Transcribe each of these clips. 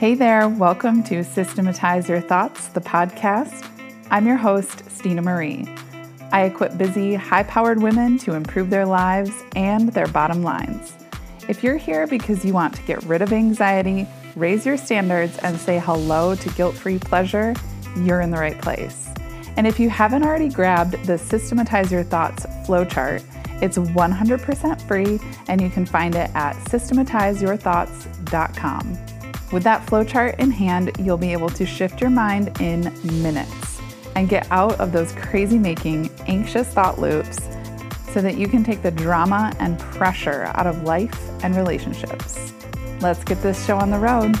Hey there, welcome to Systematize Your Thoughts, the podcast. I'm your host, Stina Marie. I equip busy, high powered women to improve their lives and their bottom lines. If you're here because you want to get rid of anxiety, raise your standards, and say hello to guilt free pleasure, you're in the right place. And if you haven't already grabbed the Systematize Your Thoughts flowchart, it's 100% free and you can find it at systematizeyourthoughts.com. With that flowchart in hand, you'll be able to shift your mind in minutes and get out of those crazy making, anxious thought loops so that you can take the drama and pressure out of life and relationships. Let's get this show on the road.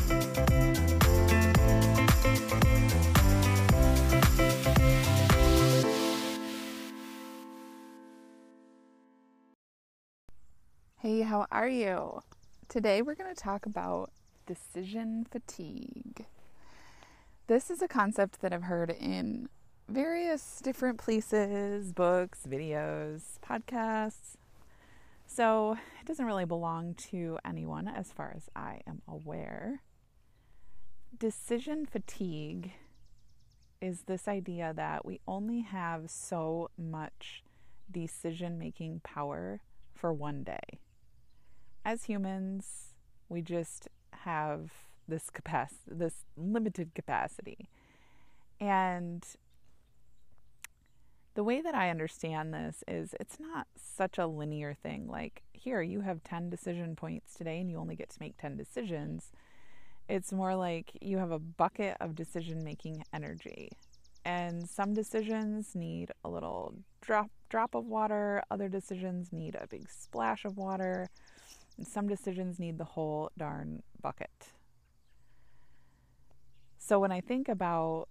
Hey, how are you? Today we're going to talk about decision fatigue. This is a concept that I've heard in various different places, books, videos, podcasts. So it doesn't really belong to anyone as far as I am aware. Decision fatigue is this idea that we only have so much decision making power for one day. As humans, we just have this capacity, this limited capacity. And the way that I understand this is it's not such a linear thing. Like, here, you have 10 decision points today and you only get to make 10 decisions. It's more like you have a bucket of decision making energy. And some decisions need a little drop drop of water, other decisions need a big splash of water, and some decisions need the whole darn bucket. So when I think about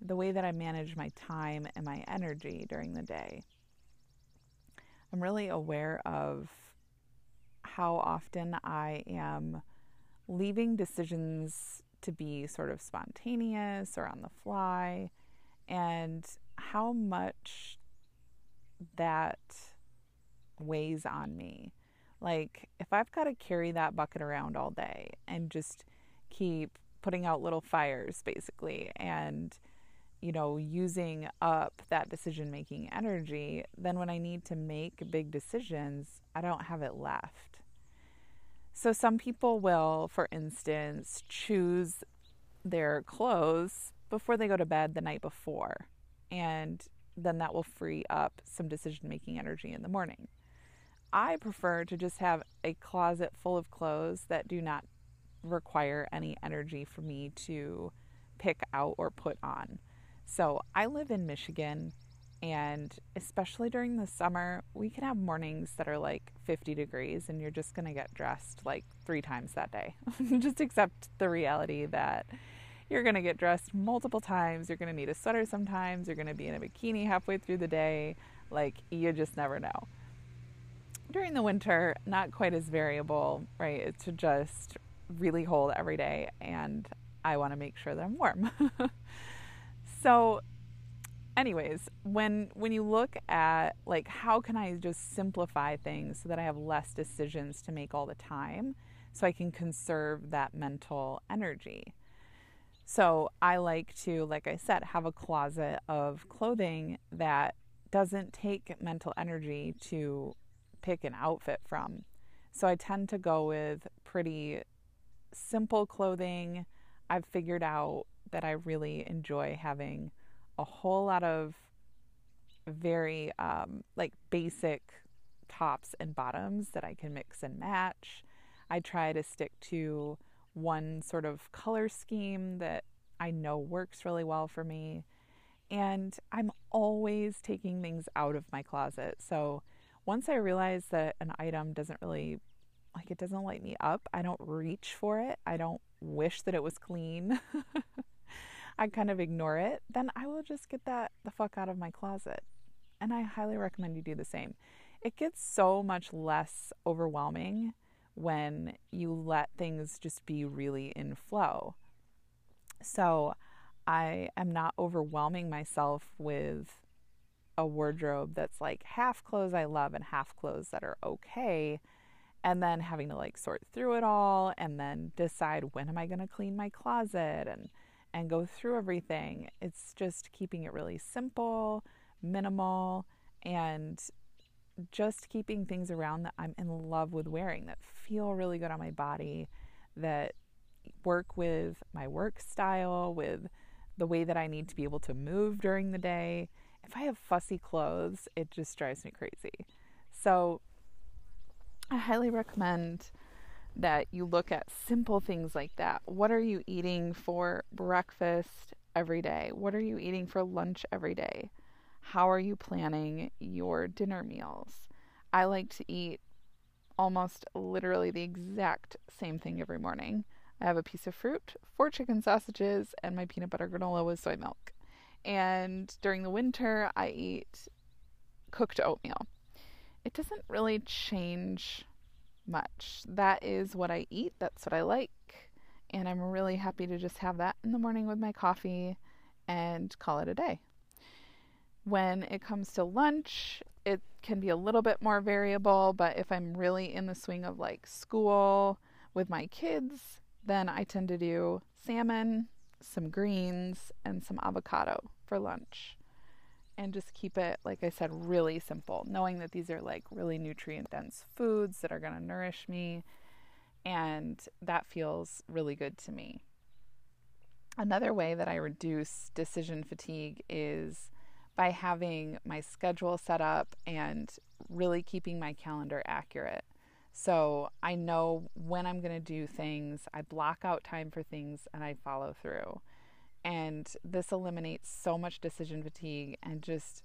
the way that I manage my time and my energy during the day, I'm really aware of how often I am leaving decisions to be sort of spontaneous or on the fly, and how much that weighs on me. Like, if I've got to carry that bucket around all day and just keep putting out little fires, basically, and, you know, using up that decision making energy, then when I need to make big decisions, I don't have it left. So, some people will, for instance, choose their clothes before they go to bed the night before, and then that will free up some decision making energy in the morning. I prefer to just have a closet full of clothes that do not require any energy for me to pick out or put on. So I live in Michigan, and especially during the summer, we can have mornings that are like 50 degrees, and you're just to get dressed like three times that day. just accept the reality that you're to get dressed multiple times. You're to need a sweater sometimes. You're to be in a bikini halfway through the day. Like, you just never know during the winter, not quite as variable, right? It's just really cold every day, and I want to make sure that I'm warm. so, anyways, when when you look at like how can I just simplify things so that I have less decisions to make all the time, so I can conserve that mental energy. So I like to, like I said, have a closet of clothing that doesn't take mental energy to pick an outfit from. So I tend to go with pretty simple clothing. I've figured out that I really enjoy having a whole lot of very um, like basic tops and bottoms that I can mix and match. I try to stick to one sort of color scheme that I know works really well for me. And I'm always taking things out of my closet. So once I realize that an item doesn't really like it doesn't light me up, I don't reach for it. I don't wish that it was clean. I kind of ignore it, then I will just get that the fuck out of my closet. And I highly recommend you do the same. It gets so much less overwhelming when you let things just be really in flow. So I am not overwhelming myself with a wardrobe that's like half clothes I love and half clothes that are okay. and then having to like sort through it all and then decide when am I going to clean my closet and and go through everything. It's just keeping it really simple, minimal, and just keeping things around that I'm in love with wearing that feel really good on my body, that work with my work style, with the way that I need to be able to move during the day. If I have fussy clothes, it just drives me crazy. So I highly recommend that you look at simple things like that. What are you eating for breakfast every day? What are you eating for lunch every day? How are you planning your dinner meals? I like to eat almost literally the exact same thing every morning. I have a piece of fruit, four chicken sausages, and my peanut butter granola with soy milk. And during the winter, I eat cooked oatmeal. It doesn't really change much. That is what I eat, that's what I like. And I'm really happy to just have that in the morning with my coffee and call it a day. When it comes to lunch, it can be a little bit more variable, but if I'm really in the swing of like school with my kids, then I tend to do salmon, some greens, and some avocado for lunch. And just keep it, like I said, really simple, knowing that these are like really nutrient dense foods that are going to nourish me. And that feels really good to me. Another way that I reduce decision fatigue is by having my schedule set up and really keeping my calendar accurate. So I know when I'm going to do things, I block out time for things and I follow through. And this eliminates so much decision fatigue and just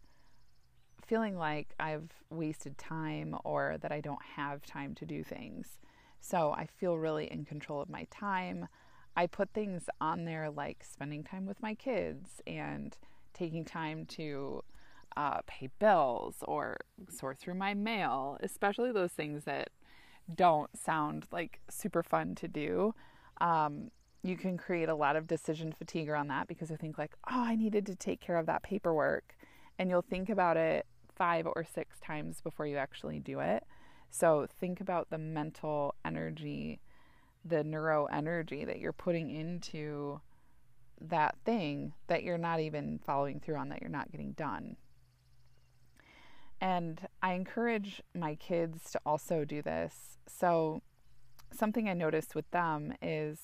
feeling like I've wasted time or that I don't have time to do things. So I feel really in control of my time. I put things on there like spending time with my kids and taking time to uh, pay bills or sort through my mail, especially those things that don't sound like super fun to do. Um, you can create a lot of decision fatigue around that because you think like, oh, I needed to take care of that paperwork, and you'll think about it five or six times before you actually do it. So think about the mental energy, the neuro energy that you're putting into that thing that you're not even following through on, that you're not getting done. And I encourage my kids to also do this. So, something I noticed with them is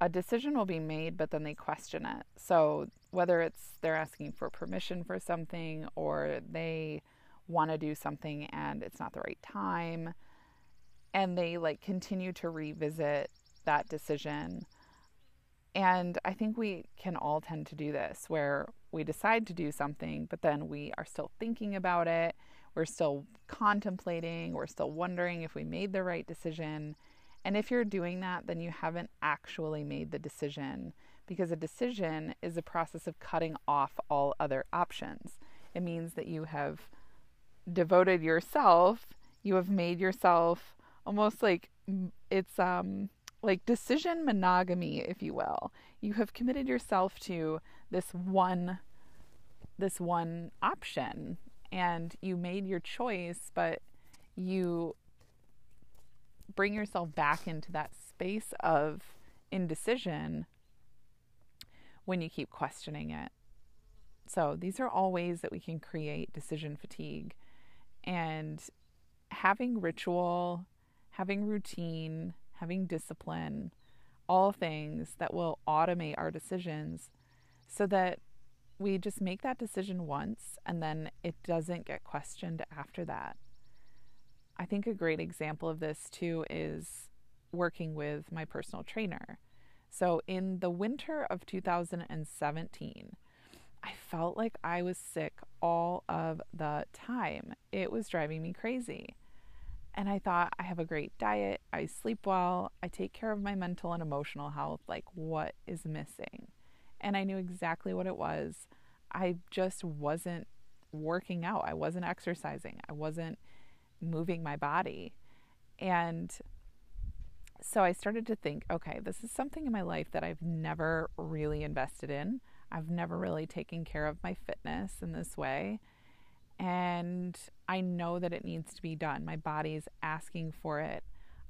a decision will be made, but then they question it. So, whether it's they're asking for permission for something or they want to do something and it's not the right time, and they like continue to revisit that decision and I think we can all tend to do this where we decide to do something, but then we are still thinking about it. We're still contemplating. We're still wondering if we made the right decision. And if you're doing that, then you haven't actually made the decision because a decision is a process of cutting off all other options. It means that you have devoted yourself, you have made yourself almost like it's um like decision monogamy, if you will. You have committed yourself to this one this one option and you made your choice, but you bring yourself back into that space of indecision when you keep questioning it. So, these are all ways that we can create decision fatigue. And having ritual, having routine, having discipline, all things that will automate our decisions so that we just make that decision once and then it doesn't get questioned after that. I think a great example of this too is working with my personal trainer. So, in the winter of 2017, I felt like I was sick all of the time. It was driving me crazy. And I thought, I have a great diet, I sleep well, I take care of my mental and emotional health. Like, what is missing? And I knew exactly what it was. I just wasn't working out, I wasn't exercising, I wasn't moving my body. And so I started to think, okay, this is something in my life that I've never really invested in. I've never really taken care of my fitness in this way. And I know that it needs to be done. My body's asking for it.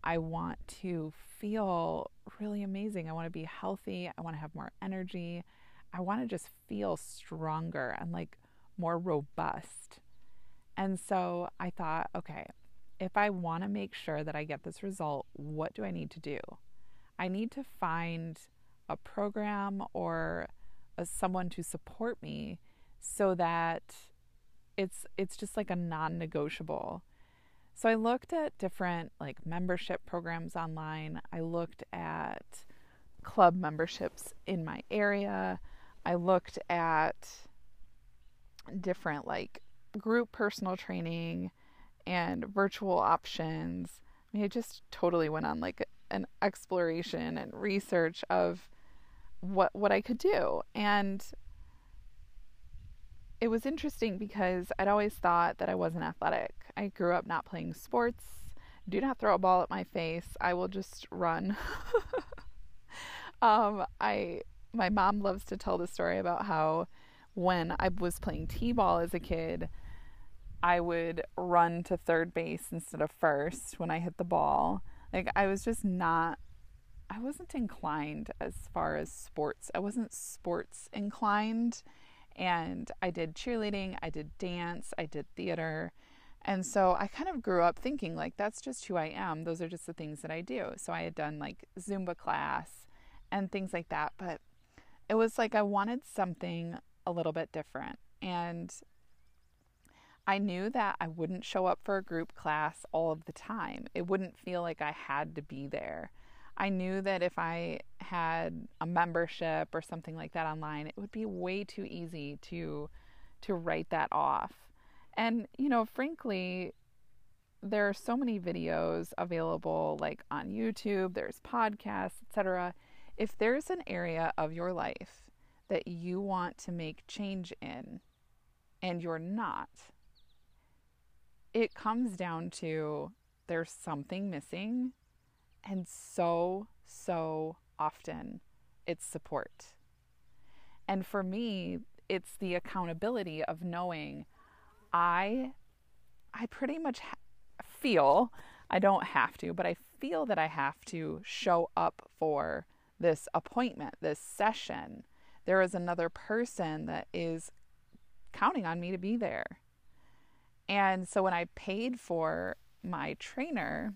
I want to feel really amazing. I want to be healthy. I want to have more energy. I want to just feel stronger and like more robust. And so I thought, okay, if I want to make sure that I get this result, what do I need to do? I need to find a program or a, someone to support me so that it's it's just like a non-negotiable. So I looked at different like membership programs online. I looked at club memberships in my area. I looked at different like group personal training and virtual options. I mean, I just totally went on like an exploration and research of what what I could do. And it was interesting because I'd always thought that I wasn't athletic. I grew up not playing sports. Do not throw a ball at my face. I will just run. um, I my mom loves to tell the story about how when I was playing t-ball as a kid, I would run to third base instead of first when I hit the ball. Like I was just not I wasn't inclined as far as sports. I wasn't sports inclined and I did cheerleading, I did dance, I did theater. And so I kind of grew up thinking like that's just who I am. Those are just the things that I do. So I had done like Zumba class and things like that, but it was like I wanted something a little bit different. And I knew that I wouldn't show up for a group class all of the time. It wouldn't feel like I had to be there. I knew that if I had a membership or something like that online, it would be way too easy to to write that off. And you know, frankly, there are so many videos available like on YouTube, there's podcasts, etc. If there's an area of your life that you want to make change in and you're not, it comes down to there's something missing and so, so often it's support. And for me, it's the accountability of knowing I I pretty much ha- feel I don't have to, but I feel that I have to show up for this appointment, this session. There is another person that is counting on me to be there. And so when I paid for my trainer,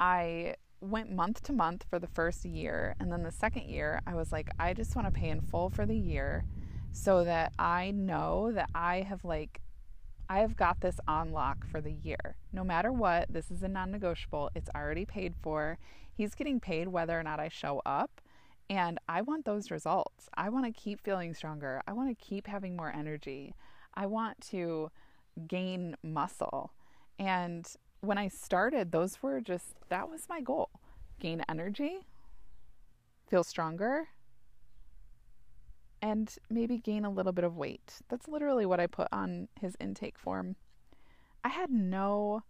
I went month to month for the first year. And then the second year, I was like, I just want to pay in full for the year so that I know that I have like, I have got this on lock for the year. No matter what, this is a non negotiable. It's already paid for. He's getting paid whether or not I show up. And I want those results. I want to keep feeling stronger. I want to keep having more energy. I want to gain muscle. And when I started, those were just, that was my goal gain energy, feel stronger, and maybe gain a little bit of weight. That's literally what I put on his intake form. I had no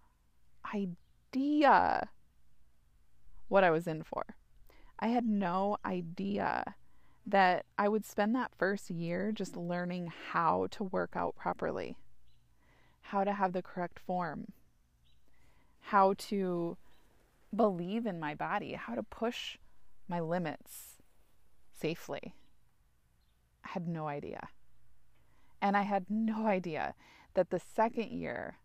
idea what I was in for. I had no idea that I would spend that first year just learning how to work out properly, how to have the correct form, how to believe in my body, how to push my limits safely. I had no idea. And I had no idea that the second year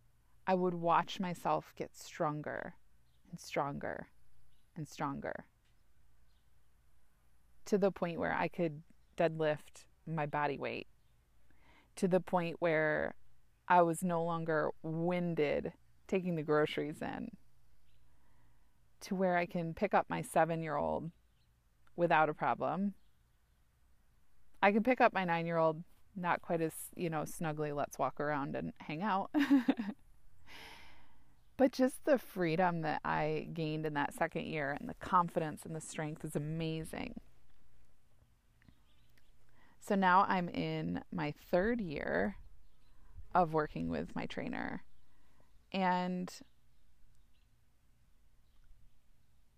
I would watch myself get stronger and stronger and stronger to the point where I could deadlift my body weight, to the point where I was no longer winded taking the groceries in to where I can pick up my seven year old without a problem. I can pick up my nine year old, not quite as, you know, snugly, let's walk around and hang out. but just the freedom that I gained in that second year and the confidence and the strength is amazing. So now I'm in my third year of working with my trainer. And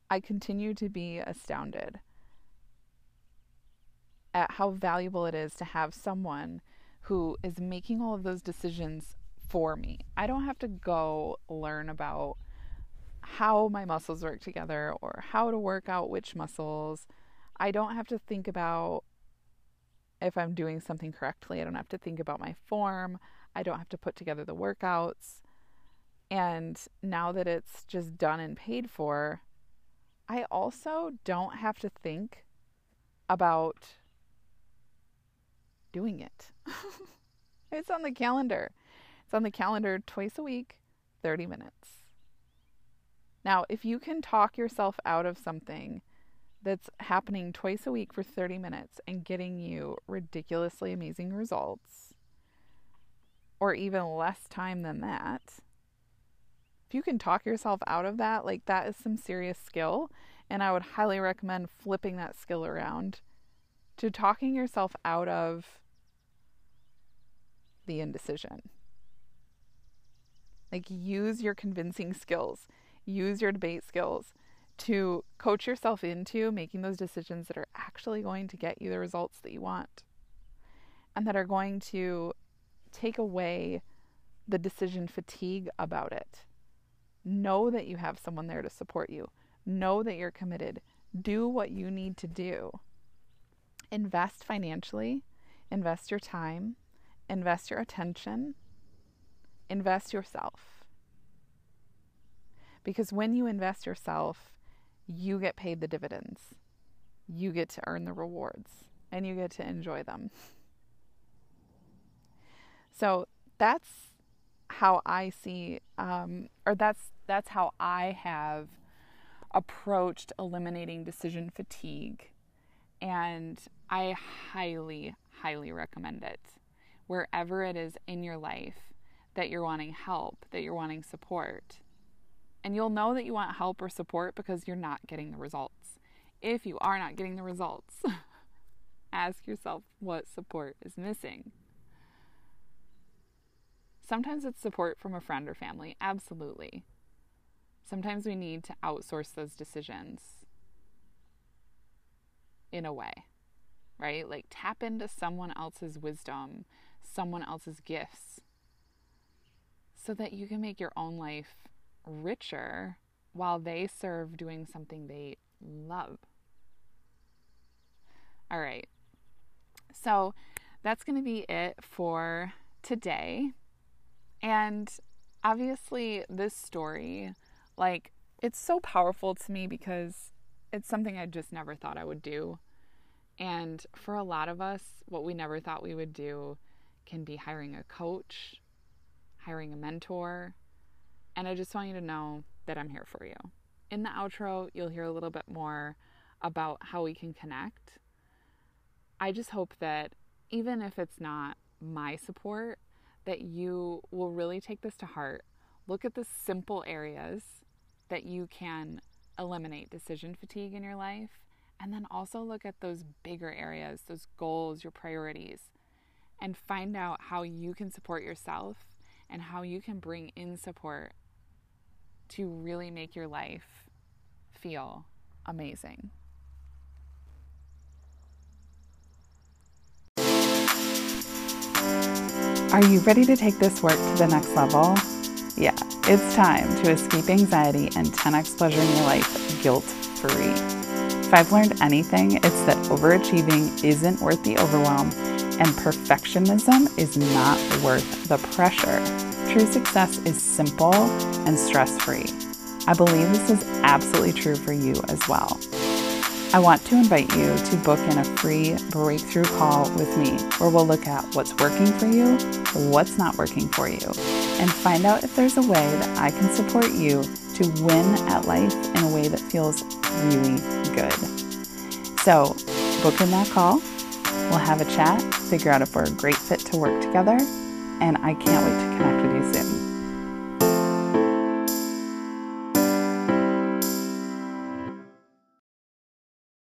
I continue to be astounded at how valuable it is to have someone who is making all of those decisions for me. I don't have to go learn about how my muscles work together or how to work out which muscles. I don't have to think about if I'm doing something correctly. I don't have to think about my form. I don't have to put together the workouts. And now that it's just done and paid for, I also don't have to think about doing it. it's on the calendar. It's on the calendar twice a week, 30 minutes. Now, if you can talk yourself out of something that's happening twice a week for 30 minutes and getting you ridiculously amazing results, or even less time than that, if you can talk yourself out of that, like that is some serious skill. And I would highly recommend flipping that skill around to talking yourself out of the indecision. Like, use your convincing skills, use your debate skills to coach yourself into making those decisions that are actually going to get you the results that you want and that are going to take away the decision fatigue about it. Know that you have someone there to support you. Know that you're committed. Do what you need to do. Invest financially, invest your time, invest your attention, invest yourself. Because when you invest yourself, you get paid the dividends. You get to earn the rewards and you get to enjoy them. So that's how I see, um, or that's that's how I have approached eliminating decision fatigue, and I highly, highly recommend it. Wherever it is in your life that you're wanting help, that you're wanting support. And you'll know that you want help or support because you're not getting the results. If you are not getting the results, ask yourself what support is missing. Sometimes it's support from a friend or family, absolutely. Sometimes we need to outsource those decisions in a way, right? Like tap into someone else's wisdom, someone else's gifts, so that you can make your own life richer while they serve doing something they love. All right. So that's going to be it for today. And obviously, this story, like, it's so powerful to me because it's something I just never thought I would do. And for a lot of us, what we never thought we would do can be hiring a coach, hiring a mentor. And I just want you to know that I'm here for you. In the outro, you'll hear a little bit more about how we can connect. I just hope that even if it's not my support, that you will really take this to heart. Look at the simple areas that you can eliminate decision fatigue in your life. And then also look at those bigger areas, those goals, your priorities, and find out how you can support yourself and how you can bring in support to really make your life feel amazing. Are you ready to take this work to the next level? Yeah, it's time to escape anxiety and 10x pleasure in your life guilt free. If I've learned anything, it's that overachieving isn't worth the overwhelm and perfectionism is not worth the pressure. True success is simple and stress free. I believe this is absolutely true for you as well. I want to invite you to book in a free breakthrough call with me where we'll look at what's working for you, what's not working for you, and find out if there's a way that I can support you to win at life in a way that feels really good. So, book in that call. We'll have a chat, figure out if we're a great fit to work together, and I can't wait to connect